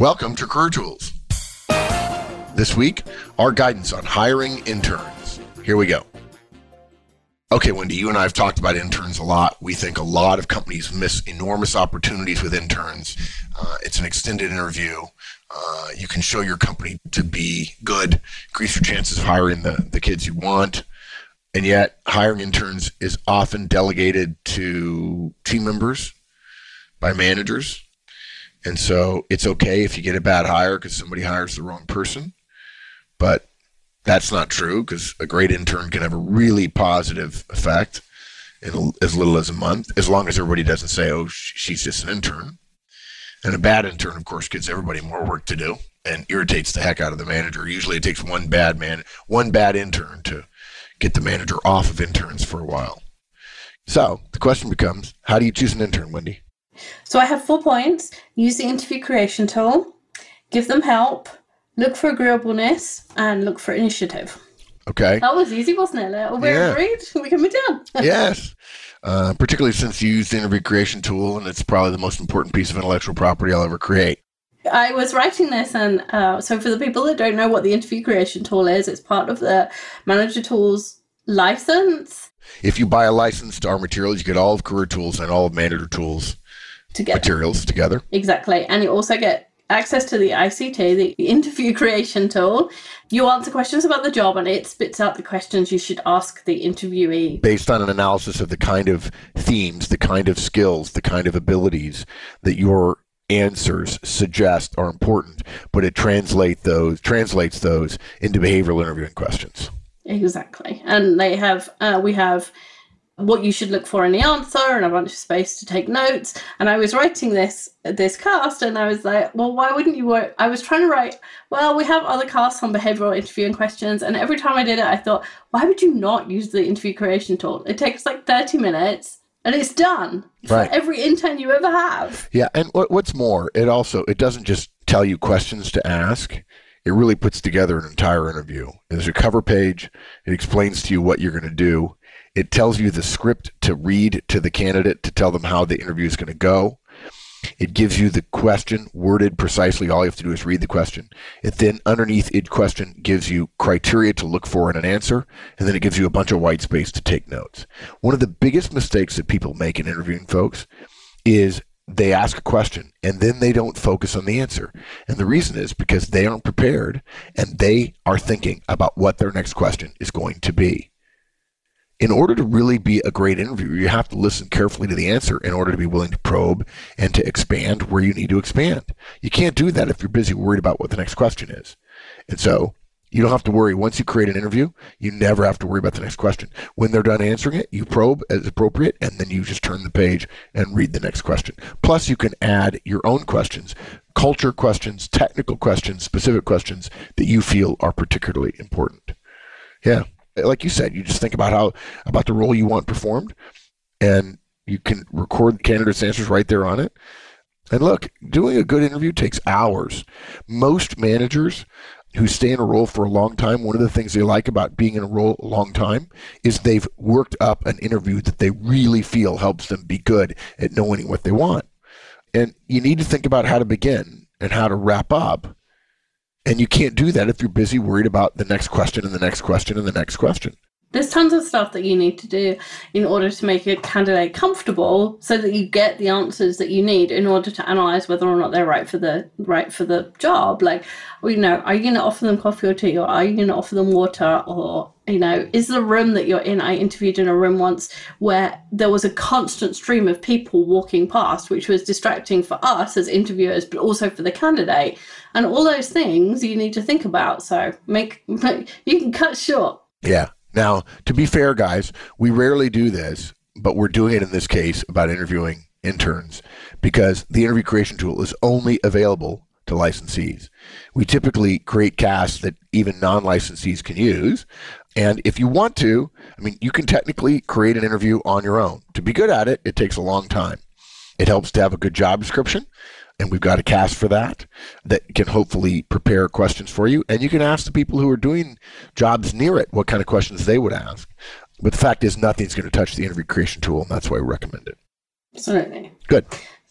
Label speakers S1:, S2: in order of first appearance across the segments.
S1: Welcome to Career Tools. This week, our guidance on hiring interns. Here we go. Okay, Wendy, you and I have talked about interns a lot. We think a lot of companies miss enormous opportunities with interns. Uh, it's an extended interview. Uh, you can show your company to be good, increase your chances of hiring the, the kids you want. And yet, hiring interns is often delegated to team members by managers. And so it's okay if you get a bad hire because somebody hires the wrong person. But that's not true because a great intern can have a really positive effect in as little as a month, as long as everybody doesn't say, oh, she's just an intern. And a bad intern, of course, gives everybody more work to do and irritates the heck out of the manager. Usually it takes one bad man, one bad intern to get the manager off of interns for a while. So the question becomes how do you choose an intern, Wendy?
S2: So I have four points use the interview creation tool, give them help, look for agreeableness, and look for initiative.
S1: Okay.
S2: That was easy, wasn't it? Little bit yeah. agreed. We can be done.
S1: yes. Uh, particularly since you use the interview creation tool, and it's probably the most important piece of intellectual property I'll ever create.
S2: I was writing this, and uh, so for the people that don't know what the interview creation tool is, it's part of the Manager Tools license.
S1: If you buy a license to our materials, you get all of Career Tools and all of Manager Tools together. materials together.
S2: Exactly, and you also get access to the ICT, the interview creation tool. You answer questions about the job and it spits out the questions you should ask the interviewee.
S1: Based on an analysis of the kind of themes, the kind of skills, the kind of abilities that your answers suggest are important, but it translate those translates those into behavioral interviewing questions.
S2: Exactly. And they have uh, we have what you should look for in the answer and a bunch of space to take notes. And I was writing this this cast and I was like, well, why wouldn't you work? I was trying to write, well, we have other casts on behavioral interviewing questions. And every time I did it, I thought, why would you not use the interview creation tool? It takes like 30 minutes and it's done right. for every intern you ever have.
S1: Yeah. And what's more, it also, it doesn't just tell you questions to ask it really puts together an entire interview. There's a cover page. It explains to you what you're going to do. It tells you the script to read to the candidate to tell them how the interview is going to go. It gives you the question worded precisely. All you have to do is read the question. It then, underneath each question, gives you criteria to look for in an answer, and then it gives you a bunch of white space to take notes. One of the biggest mistakes that people make in interviewing folks is they ask a question and then they don't focus on the answer. And the reason is because they aren't prepared and they are thinking about what their next question is going to be in order to really be a great interviewer, you have to listen carefully to the answer in order to be willing to probe and to expand where you need to expand. You can't do that if you're busy worried about what the next question is. And so you don't have to worry. Once you create an interview, you never have to worry about the next question. When they're done answering it, you probe as appropriate, and then you just turn the page and read the next question. Plus, you can add your own questions, culture questions, technical questions, specific questions that you feel are particularly important. Yeah like you said, you just think about how about the role you want performed, and you can record the candidate's answers right there on it. And look, doing a good interview takes hours. Most managers who stay in a role for a long time, one of the things they like about being in a role a long time is they've worked up an interview that they really feel helps them be good at knowing what they want. And you need to think about how to begin and how to wrap up and you can't do that if you're busy worried about the next question and the next question and the next question.
S2: There's tons of stuff that you need to do in order to make a candidate comfortable so that you get the answers that you need in order to analyze whether or not they're right for the right for the job. Like, you know, are you going to offer them coffee or tea or are you going to offer them water or you know, is the room that you're in? I interviewed in a room once where there was a constant stream of people walking past, which was distracting for us as interviewers, but also for the candidate. And all those things you need to think about. So make, make you can cut short.
S1: Yeah. Now, to be fair, guys, we rarely do this, but we're doing it in this case about interviewing interns because the interview creation tool is only available to licensees. We typically create casts that even non licensees can use. And if you want to, I mean, you can technically create an interview on your own. To be good at it, it takes a long time. It helps to have a good job description and we've got a cast for that that can hopefully prepare questions for you. And you can ask the people who are doing jobs near it what kind of questions they would ask. But the fact is, nothing's going to touch the interview creation tool, and that's why we recommend it.
S2: Absolutely.
S1: Good.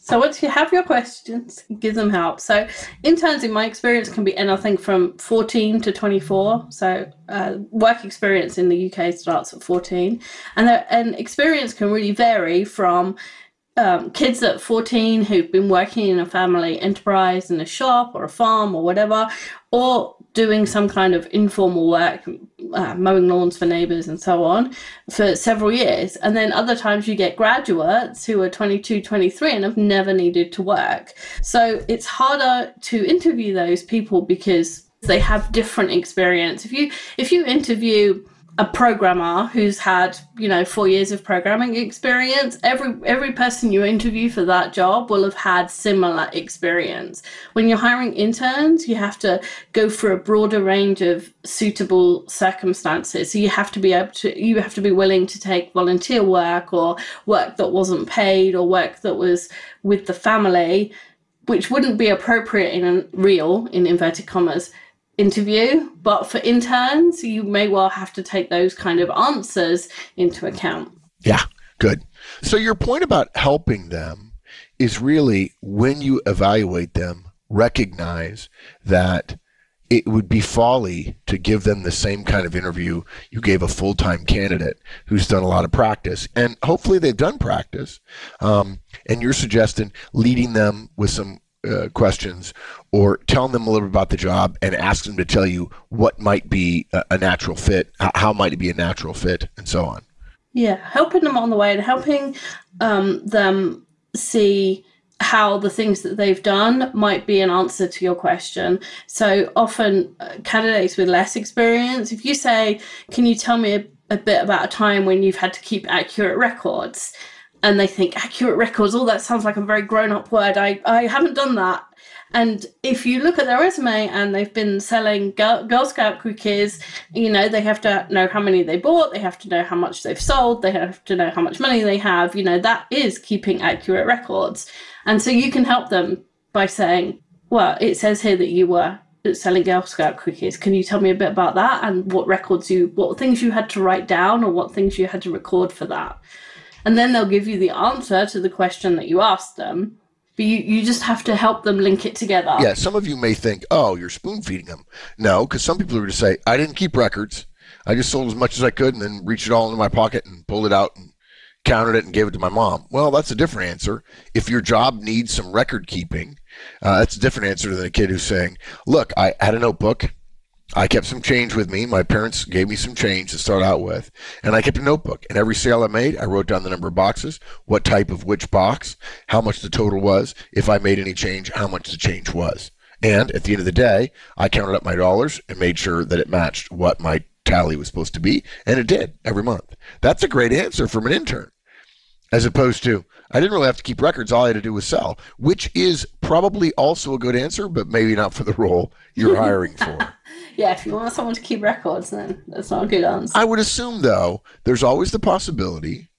S2: So once you have your questions, give them help. So interns, in my experience, can be anything from 14 to 24. So uh, work experience in the UK starts at 14, and and experience can really vary from um, kids at 14 who've been working in a family enterprise in a shop or a farm or whatever, or doing some kind of informal work, uh, mowing lawns for neighbors and so on, for several years. And then other times you get graduates who are 22, 23 and have never needed to work. So it's harder to interview those people because they have different experience. If you if you interview a programmer who's had you know four years of programming experience every every person you interview for that job will have had similar experience. When you're hiring interns you have to go for a broader range of suitable circumstances. So you have to be able to you have to be willing to take volunteer work or work that wasn't paid or work that was with the family which wouldn't be appropriate in a real in inverted commas interview, but for interns, you may well have to take those kind of answers into account.
S1: Yeah, good. So, your point about helping them is really when you evaluate them, recognize that it would be folly to give them the same kind of interview you gave a full time candidate who's done a lot of practice. And hopefully they've done practice. Um, and you're suggesting leading them with some uh, questions or telling them a little bit about the job and ask them to tell you what might be a, a natural fit, how might it be a natural fit, and so on.
S2: Yeah, helping them on the way and helping um, them see how the things that they've done might be an answer to your question. So often, uh, candidates with less experience, if you say, Can you tell me a, a bit about a time when you've had to keep accurate records? And they think accurate records oh that sounds like a very grown up word. I i haven't done that. And if you look at their resume and they've been selling girl, girl scout cookies you know they have to know how many they bought they have to know how much they've sold they have to know how much money they have you know that is keeping accurate records. And so you can help them by saying well it says here that you were selling girl scout cookies. Can you tell me a bit about that and what records you what things you had to write down or what things you had to record for that and then they'll give you the answer to the question that you asked them. But you, you just have to help them link it together.
S1: Yeah, some of you may think, oh, you're spoon feeding them. No, because some people are going to say, I didn't keep records. I just sold as much as I could and then reached it all into my pocket and pulled it out and counted it and gave it to my mom. Well, that's a different answer. If your job needs some record keeping, uh, that's a different answer than a kid who's saying, look, I had a notebook. I kept some change with me. My parents gave me some change to start out with, and I kept a notebook. And every sale I made, I wrote down the number of boxes, what type of which box, how much the total was, if I made any change, how much the change was. And at the end of the day, I counted up my dollars and made sure that it matched what my tally was supposed to be, and it did every month. That's a great answer from an intern, as opposed to I didn't really have to keep records. All I had to do was sell, which is probably also a good answer, but maybe not for the role you're hiring for.
S2: Yeah, if you want someone to keep records, then that's not a good answer.
S1: I would assume, though, there's always the possibility,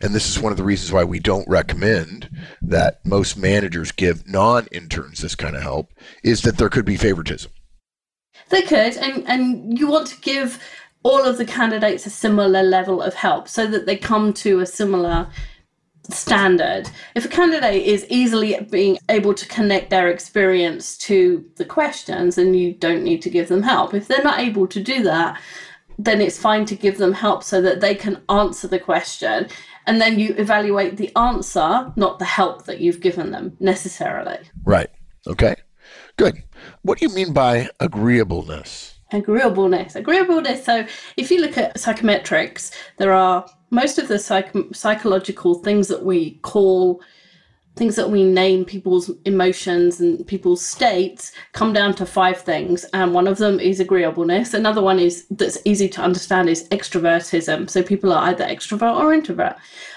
S1: and this is one of the reasons why we don't recommend that most managers give non interns this kind of help, is that there could be favoritism.
S2: They could, and, and you want to give all of the candidates a similar level of help so that they come to a similar standard. If a candidate is easily being able to connect their experience to the questions, then you don't need to give them help. If they're not able to do that, then it's fine to give them help so that they can answer the question. And then you evaluate the answer, not the help that you've given them necessarily.
S1: Right. Okay. Good. What do you mean by agreeableness?
S2: Agreeableness. Agreeableness. So if you look at psychometrics, there are most of the psych- psychological things that we call things that we name people's emotions and people's states come down to five things and one of them is agreeableness. Another one is that's easy to understand is extrovertism. So people are either extrovert or introvert.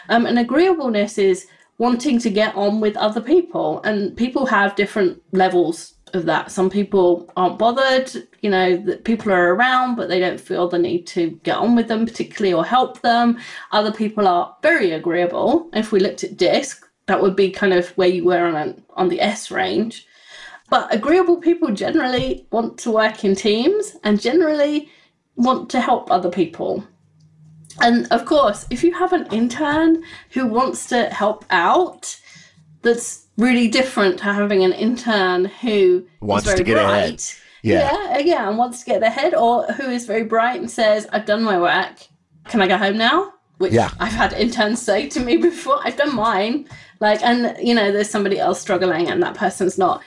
S2: Um, and agreeableness is wanting to get on with other people and people have different levels of that. Some people aren't bothered, you know, that people are around, but they don't feel the need to get on with them particularly or help them. Other people are very agreeable. If we looked at DISC, that would be kind of where you were on an, on the S range. But agreeable people generally want to work in teams and generally want to help other people. And of course, if you have an intern who wants to help out, that's really different to having an intern who
S1: Wants to get
S2: bright.
S1: ahead. Yeah.
S2: yeah, uh, yeah, and wants to get ahead, or who is very bright and says, "I've done my work. Can I go home now?" Which
S1: Yeah.
S2: I've had interns say to me before. I've done mine, like, and you know, there's somebody else struggling, and that person's not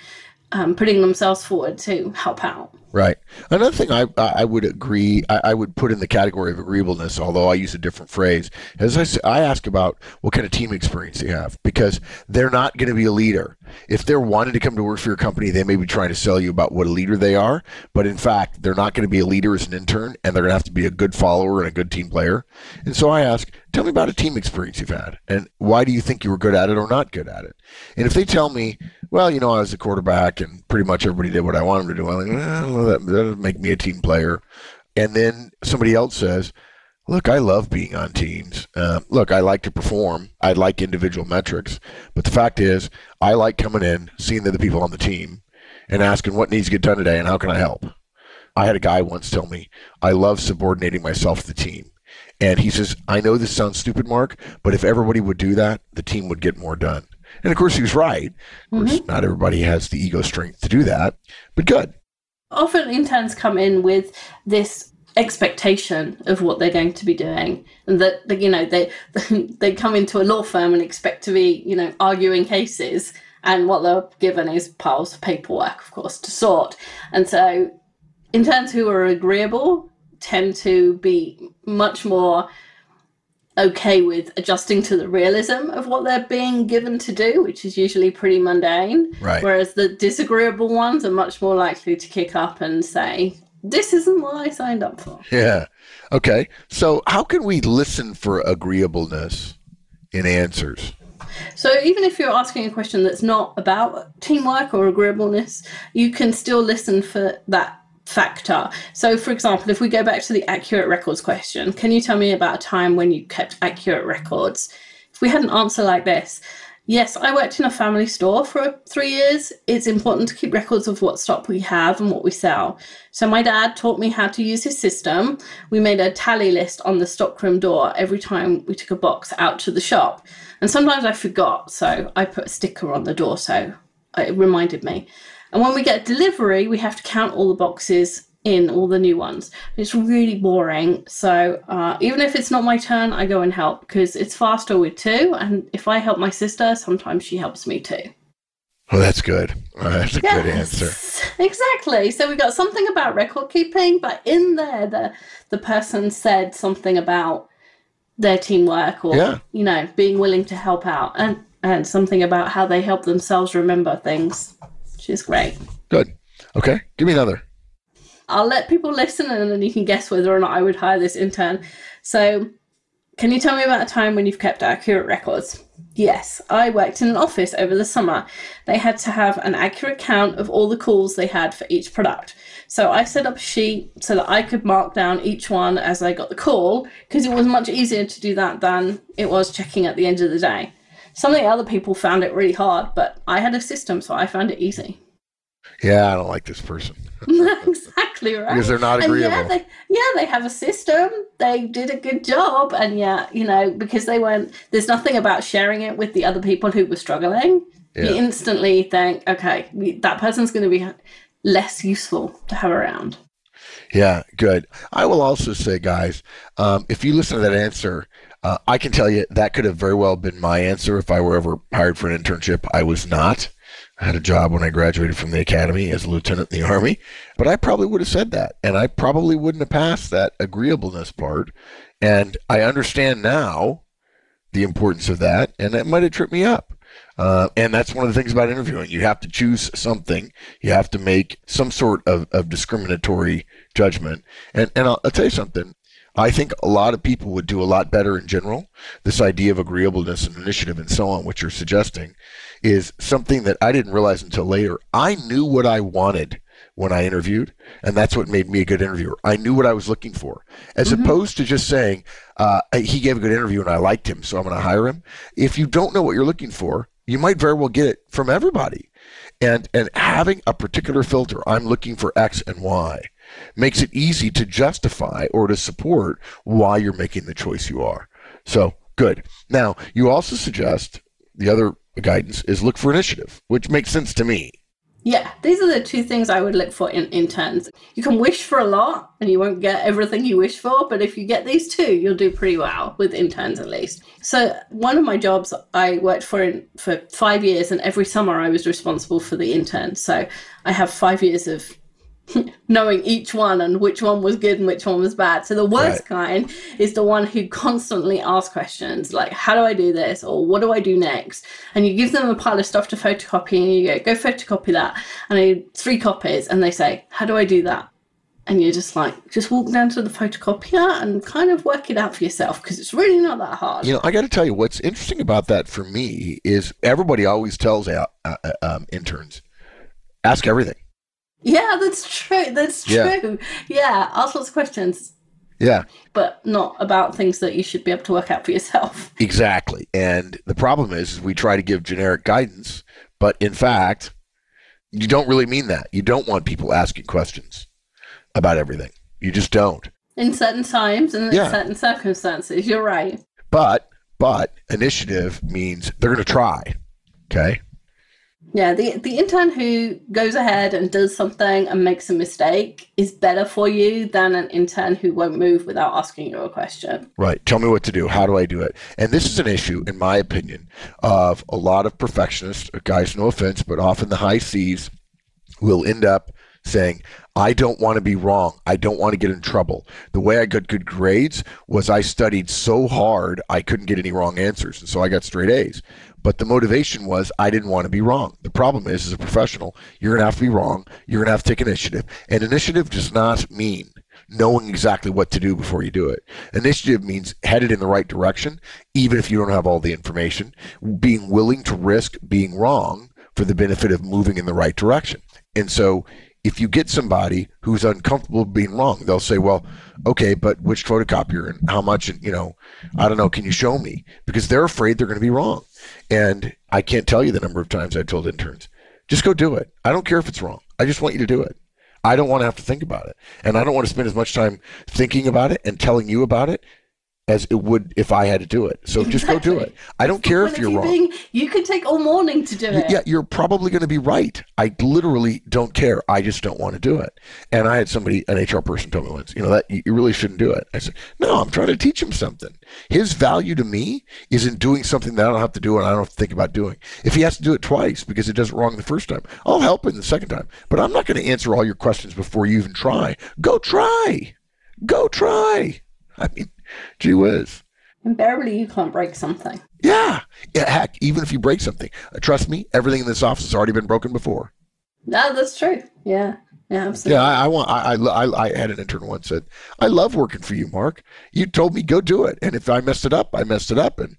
S2: um, putting themselves forward to help out.
S1: Right. Another thing I I would agree I, I would put in the category of agreeableness, although I use a different phrase. As I say, I ask about what kind of team experience you have because they're not going to be a leader. If they're wanting to come to work for your company, they may be trying to sell you about what a leader they are, but in fact, they're not going to be a leader as an intern, and they're going to have to be a good follower and a good team player. And so I ask, tell me about a team experience you've had, and why do you think you were good at it or not good at it? And if they tell me, well, you know, I was a quarterback and pretty much everybody did what I wanted them to do, I'm like, well, that, that doesn't make me a team player. And then somebody else says, look, I love being on teams. Uh, look, I like to perform. I like individual metrics. But the fact is, I like coming in, seeing the people on the team, and asking what needs to get done today and how can I help. I had a guy once tell me, I love subordinating myself to the team. And he says, I know this sounds stupid, Mark, but if everybody would do that, the team would get more done. And of course, he was right. Of course, mm-hmm. not everybody has the ego strength to do that, but good.
S2: often interns come in with this expectation of what they're going to be doing and that that, you know they they come into a law firm and expect to be you know arguing cases and what they're given is piles of paperwork of course to sort and so interns who are agreeable tend to be much more okay with adjusting to the realism of what they're being given to do, which is usually pretty mundane.
S1: Right.
S2: Whereas the disagreeable ones are much more likely to kick up and say, This isn't what I signed up for.
S1: Yeah. Okay. So, how can we listen for agreeableness in answers?
S2: So even if you're asking a question that's not about teamwork or agreeableness, you can still listen for that factor. So for example, if we go back to the accurate records question, can you tell me about a time when you kept accurate records? If we had an answer like this, yes, I worked in a family store for three years. It's important to keep records of what stock we have and what we sell. So my dad taught me how to use his system. We made a tally list on the stockroom door every time we took a box out to the shop. And sometimes I forgot, so I put a sticker on the door so it reminded me. And when we get delivery, we have to count all the boxes in, all the new ones. It's really boring. So uh, even if it's not my turn, I go and help because it's faster with two. And if I help my sister, sometimes she helps me too.
S1: Well, that's good. That's a good answer.
S2: Exactly. So we got something about record keeping, but in there, the the person said something about their teamwork or
S1: Yeah.
S2: you know being willing to help out, and and something about how they help themselves remember things, is great.
S1: Good. Okay. Give me another.
S2: I'll let people listen, and then you can guess whether or not I would hire this intern. So, can you tell me about a time when you've kept accurate records? Yes, I worked in an office over the summer. They had to have an accurate count of all the calls they had for each product. So I set up a sheet so that I could mark down each one as I got the call because it was much easier to do that than it was checking at the end of the day. Some of the other people found it really hard, but I had a system, so I found it easy.
S1: Yeah, I don't like this person
S2: exactly right.
S1: because they're not
S2: And
S1: agreeable.
S2: yeah, they, yeah, they have a system. They did a good job, and yeah, you know, because they weren't. There's nothing about sharing it with the other people who were struggling.
S1: Yeah.
S2: You instantly think, okay, we, that person's going to be less useful to have around.
S1: Yeah, good. I will also say, guys, um, if you listen to that answer, uh, I can tell you that could have very well been my answer if I were ever hired for an internship. I was not. I had a job when I graduated from the academy as a lieutenant in the army, but I probably would have said that, and I probably wouldn't have passed that agreeableness part. And I understand now the importance of that, and that might have tripped me up. Uh, and that's one of the things about interviewing. You have to choose something. You have to make some sort of, of discriminatory judgment. And, and I'll, I'll tell you something. I think a lot of people would do a lot better in general. This idea of agreeableness and initiative and so on, which you're suggesting, is something that I didn't realize until later. I knew what I wanted when I interviewed, and that's what made me a good interviewer. I knew what I was looking for, as opposed to just saying uh, he gave a good interview and I liked him, so I'm going to hire him. If you don't know what you're looking for, you might very well get it from everybody. And and having a particular filter, I'm looking for X and Y, makes it easy to justify or to support why you're making the choice you are. So good. Now you also suggest the other guidance is look for initiative, which makes sense to me.
S2: Yeah, these are the two things I would look for in interns. You can wish for a lot and you won't get everything you wish for, but if you get these two, you'll do pretty well with interns at least. So, one of my jobs I worked for in, for 5 years and every summer I was responsible for the interns. So, I have 5 years of knowing each one and which one was good and which one was bad. So the worst right. kind is the one who constantly asks questions like, how do I do this? Or what do I do next? And you give them a pile of stuff to photocopy and you go, go photocopy that. And I three copies and they say, how do I do that? And you're just like, just walk down to the photocopier and kind of work it out for yourself because it's really not that hard.
S1: You know, I got to tell you, what's interesting about that for me is everybody always tells uh, uh, um, interns, ask everything
S2: yeah, that's true. That's true. Yeah. yeah, ask lots of questions.
S1: Yeah.
S2: But not about things that you should be able to work out for yourself.
S1: Exactly. And the problem is, is we try to give generic guidance, but in fact, you don't really mean that. You don't want people asking questions about everything. You just don't.
S2: In certain times and in certain circumstances, you're right.
S1: But but initiative means they're going to try. Okay?
S2: Yeah, the the intern who goes ahead and does something and makes a mistake is better for you than an intern who won't move without asking you a question.
S1: Right. Tell me what to do. How do I do it? And this is an issue, in my opinion, of a lot of perfectionists, guys, no offense, but often the high C's will end up saying, I don't want to be wrong. I don't want to get in trouble. The way I got good grades was I studied so hard I couldn't get any wrong answers. And so I got straight A's. But the motivation was I didn't want to be wrong. The problem is, as a professional, you're going to have to be wrong. You're going to have to take initiative. And initiative does not mean knowing exactly what to do before you do it. Initiative means headed in the right direction, even if you don't have all the information, being willing to risk being wrong for the benefit of moving in the right direction. And so if you get somebody who's uncomfortable being wrong, they'll say, well, okay, but which photocopier and how much, and you know, I don't know, can you show me? Because they're afraid they're going to be wrong. And I can't tell you the number of times I've told interns, just go do it. I don't care if it's wrong. I just want you to do it. I don't want to have to think about it. And I don't want to spend as much time thinking about it and telling you about it as it would if I had to do it. So exactly. just go do it. I don't care if you're wrong.
S2: You can take all morning to do it.
S1: Yeah, you're probably going to be right. I literally don't care. I just don't want to do it. And I had somebody, an HR person, tell me once, you know, that you really shouldn't do it. I said, no, I'm trying to teach him something. His value to me is in doing something that I don't have to do and I don't have to think about doing. If he has to do it twice because it does it wrong the first time, I'll help him the second time. But I'm not going to answer all your questions before you even try. Go try. Go try. I mean, Gee whiz.
S2: Invariably, you can't break something.
S1: Yeah. yeah. Heck, even if you break something, uh, trust me, everything in this office has already been broken before.
S2: No, that's true. Yeah. Yeah, absolutely.
S1: Yeah, I, I want. I, I, I had an intern once said, "I love working for you, Mark. You told me go do it, and if I messed it up, I messed it up, and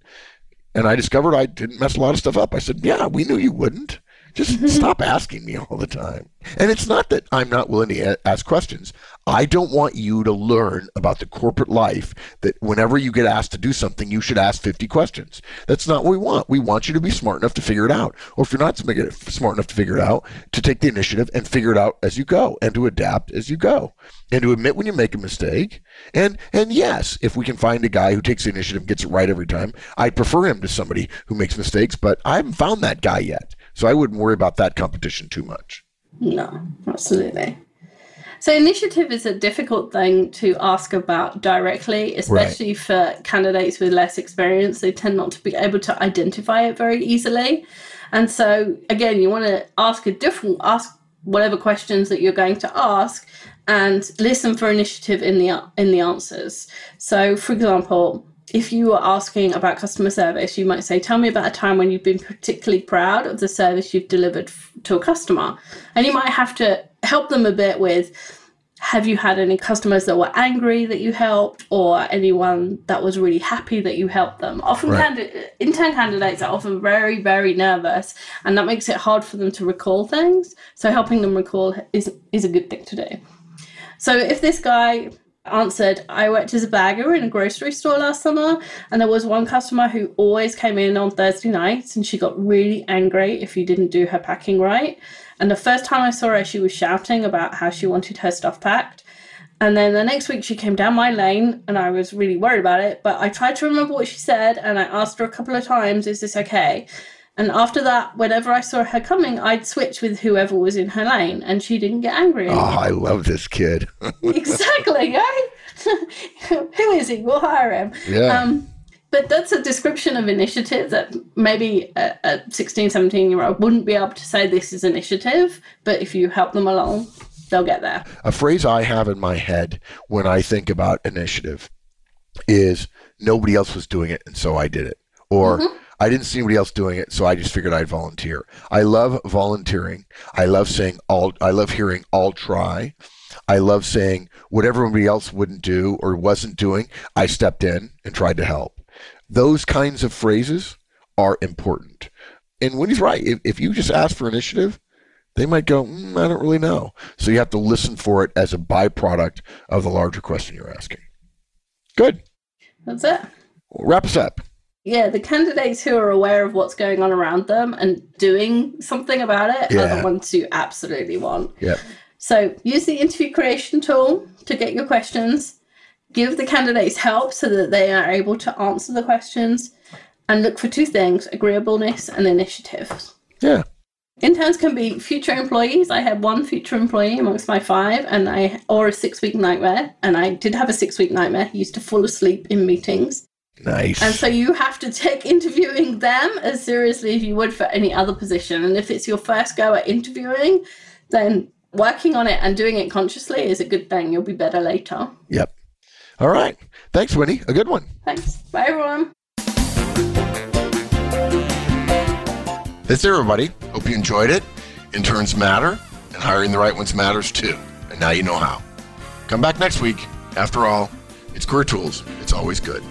S1: and I discovered I didn't mess a lot of stuff up. I said, yeah, we knew you wouldn't. Just stop asking me all the time. And it's not that I'm not willing to ask questions. I don't want you to learn about the corporate life that whenever you get asked to do something, you should ask 50 questions. That's not what we want. We want you to be smart enough to figure it out. Or if you're not smart enough to figure it out, to take the initiative and figure it out as you go and to adapt as you go and to admit when you make a mistake. And, and yes, if we can find a guy who takes the initiative and gets it right every time, I'd prefer him to somebody who makes mistakes, but I haven't found that guy yet. So I wouldn't worry about that competition too much.
S2: No, absolutely. So initiative is a difficult thing to ask about directly, especially right. for candidates with less experience. They tend not to be able to identify it very easily. And so again, you want to ask a different ask whatever questions that you're going to ask and listen for initiative in the in the answers. So for example, if you were asking about customer service, you might say, Tell me about a time when you've been particularly proud of the service you've delivered to a customer. And you might have to help them a bit with have you had any customers that were angry that you helped or anyone that was really happy that you helped them often right. candid- intern candidates are often very very nervous and that makes it hard for them to recall things so helping them recall is is a good thing to do so if this guy answered, I worked as a bagger in a grocery store last summer, and there was one customer who always came in on Thursday nights, and she got really angry if you didn't do her packing right. And the first time I saw her, she was shouting about how she wanted her stuff packed. And then the next week, she came down my lane, and I was really worried about it. But I tried to remember what she said, and I asked her a couple of times, Is this okay? And after that, whenever I saw her coming, I'd switch with whoever was in her lane, and she didn't get angry.
S1: Oh, I love this kid.
S2: exactly, right? Who is he? We'll hire him.
S1: Yeah.
S2: Um, but that's a description of initiative that maybe a, a 16, 17 year old wouldn't be able to say this is initiative, but if you help them along, they'll get there.
S1: a phrase I have in my head when I think about initiative is nobody else was doing it, and so I did it. Or I didn't see anybody else doing it, so I just figured I'd volunteer. I love volunteering. I love saying all. I love hearing "I'll try." I love saying whatever everybody else wouldn't do or wasn't doing, I stepped in and tried to help. Those kinds of phrases are important. And Wendy's right. If, if you just ask for initiative, they might go, mm, I don't really know. So you have to listen for it as a byproduct of the larger question you're asking. Good.
S2: That's it.
S1: Well, wrap us up.
S2: Yeah, the candidates who are aware of what's going on around them and doing something about it are the ones you absolutely want.
S1: Yeah.
S2: So use the interview creation tool to get your questions. Give the candidates help so that they are able to answer the questions. And look for two things agreeableness and initiative.
S1: Yeah.
S2: Interns can be future employees. I had one future employee amongst my five, and I or a six week nightmare. And I did have a six week nightmare. He used to fall asleep in meetings.
S1: Nice.
S2: And so you have to take interviewing them as seriously as you would for any other position. And if it's your first go at interviewing, then working on it and doing it consciously is a good thing. You'll be better later.
S1: yep. All right. Thanks, Winnie. A good one.
S2: Thanks. Bye, everyone.
S1: That's it, everybody. Hope you enjoyed it. Interns matter, and hiring the right ones matters too. And now you know how. Come back next week. After all, it's Career Tools. It's always good.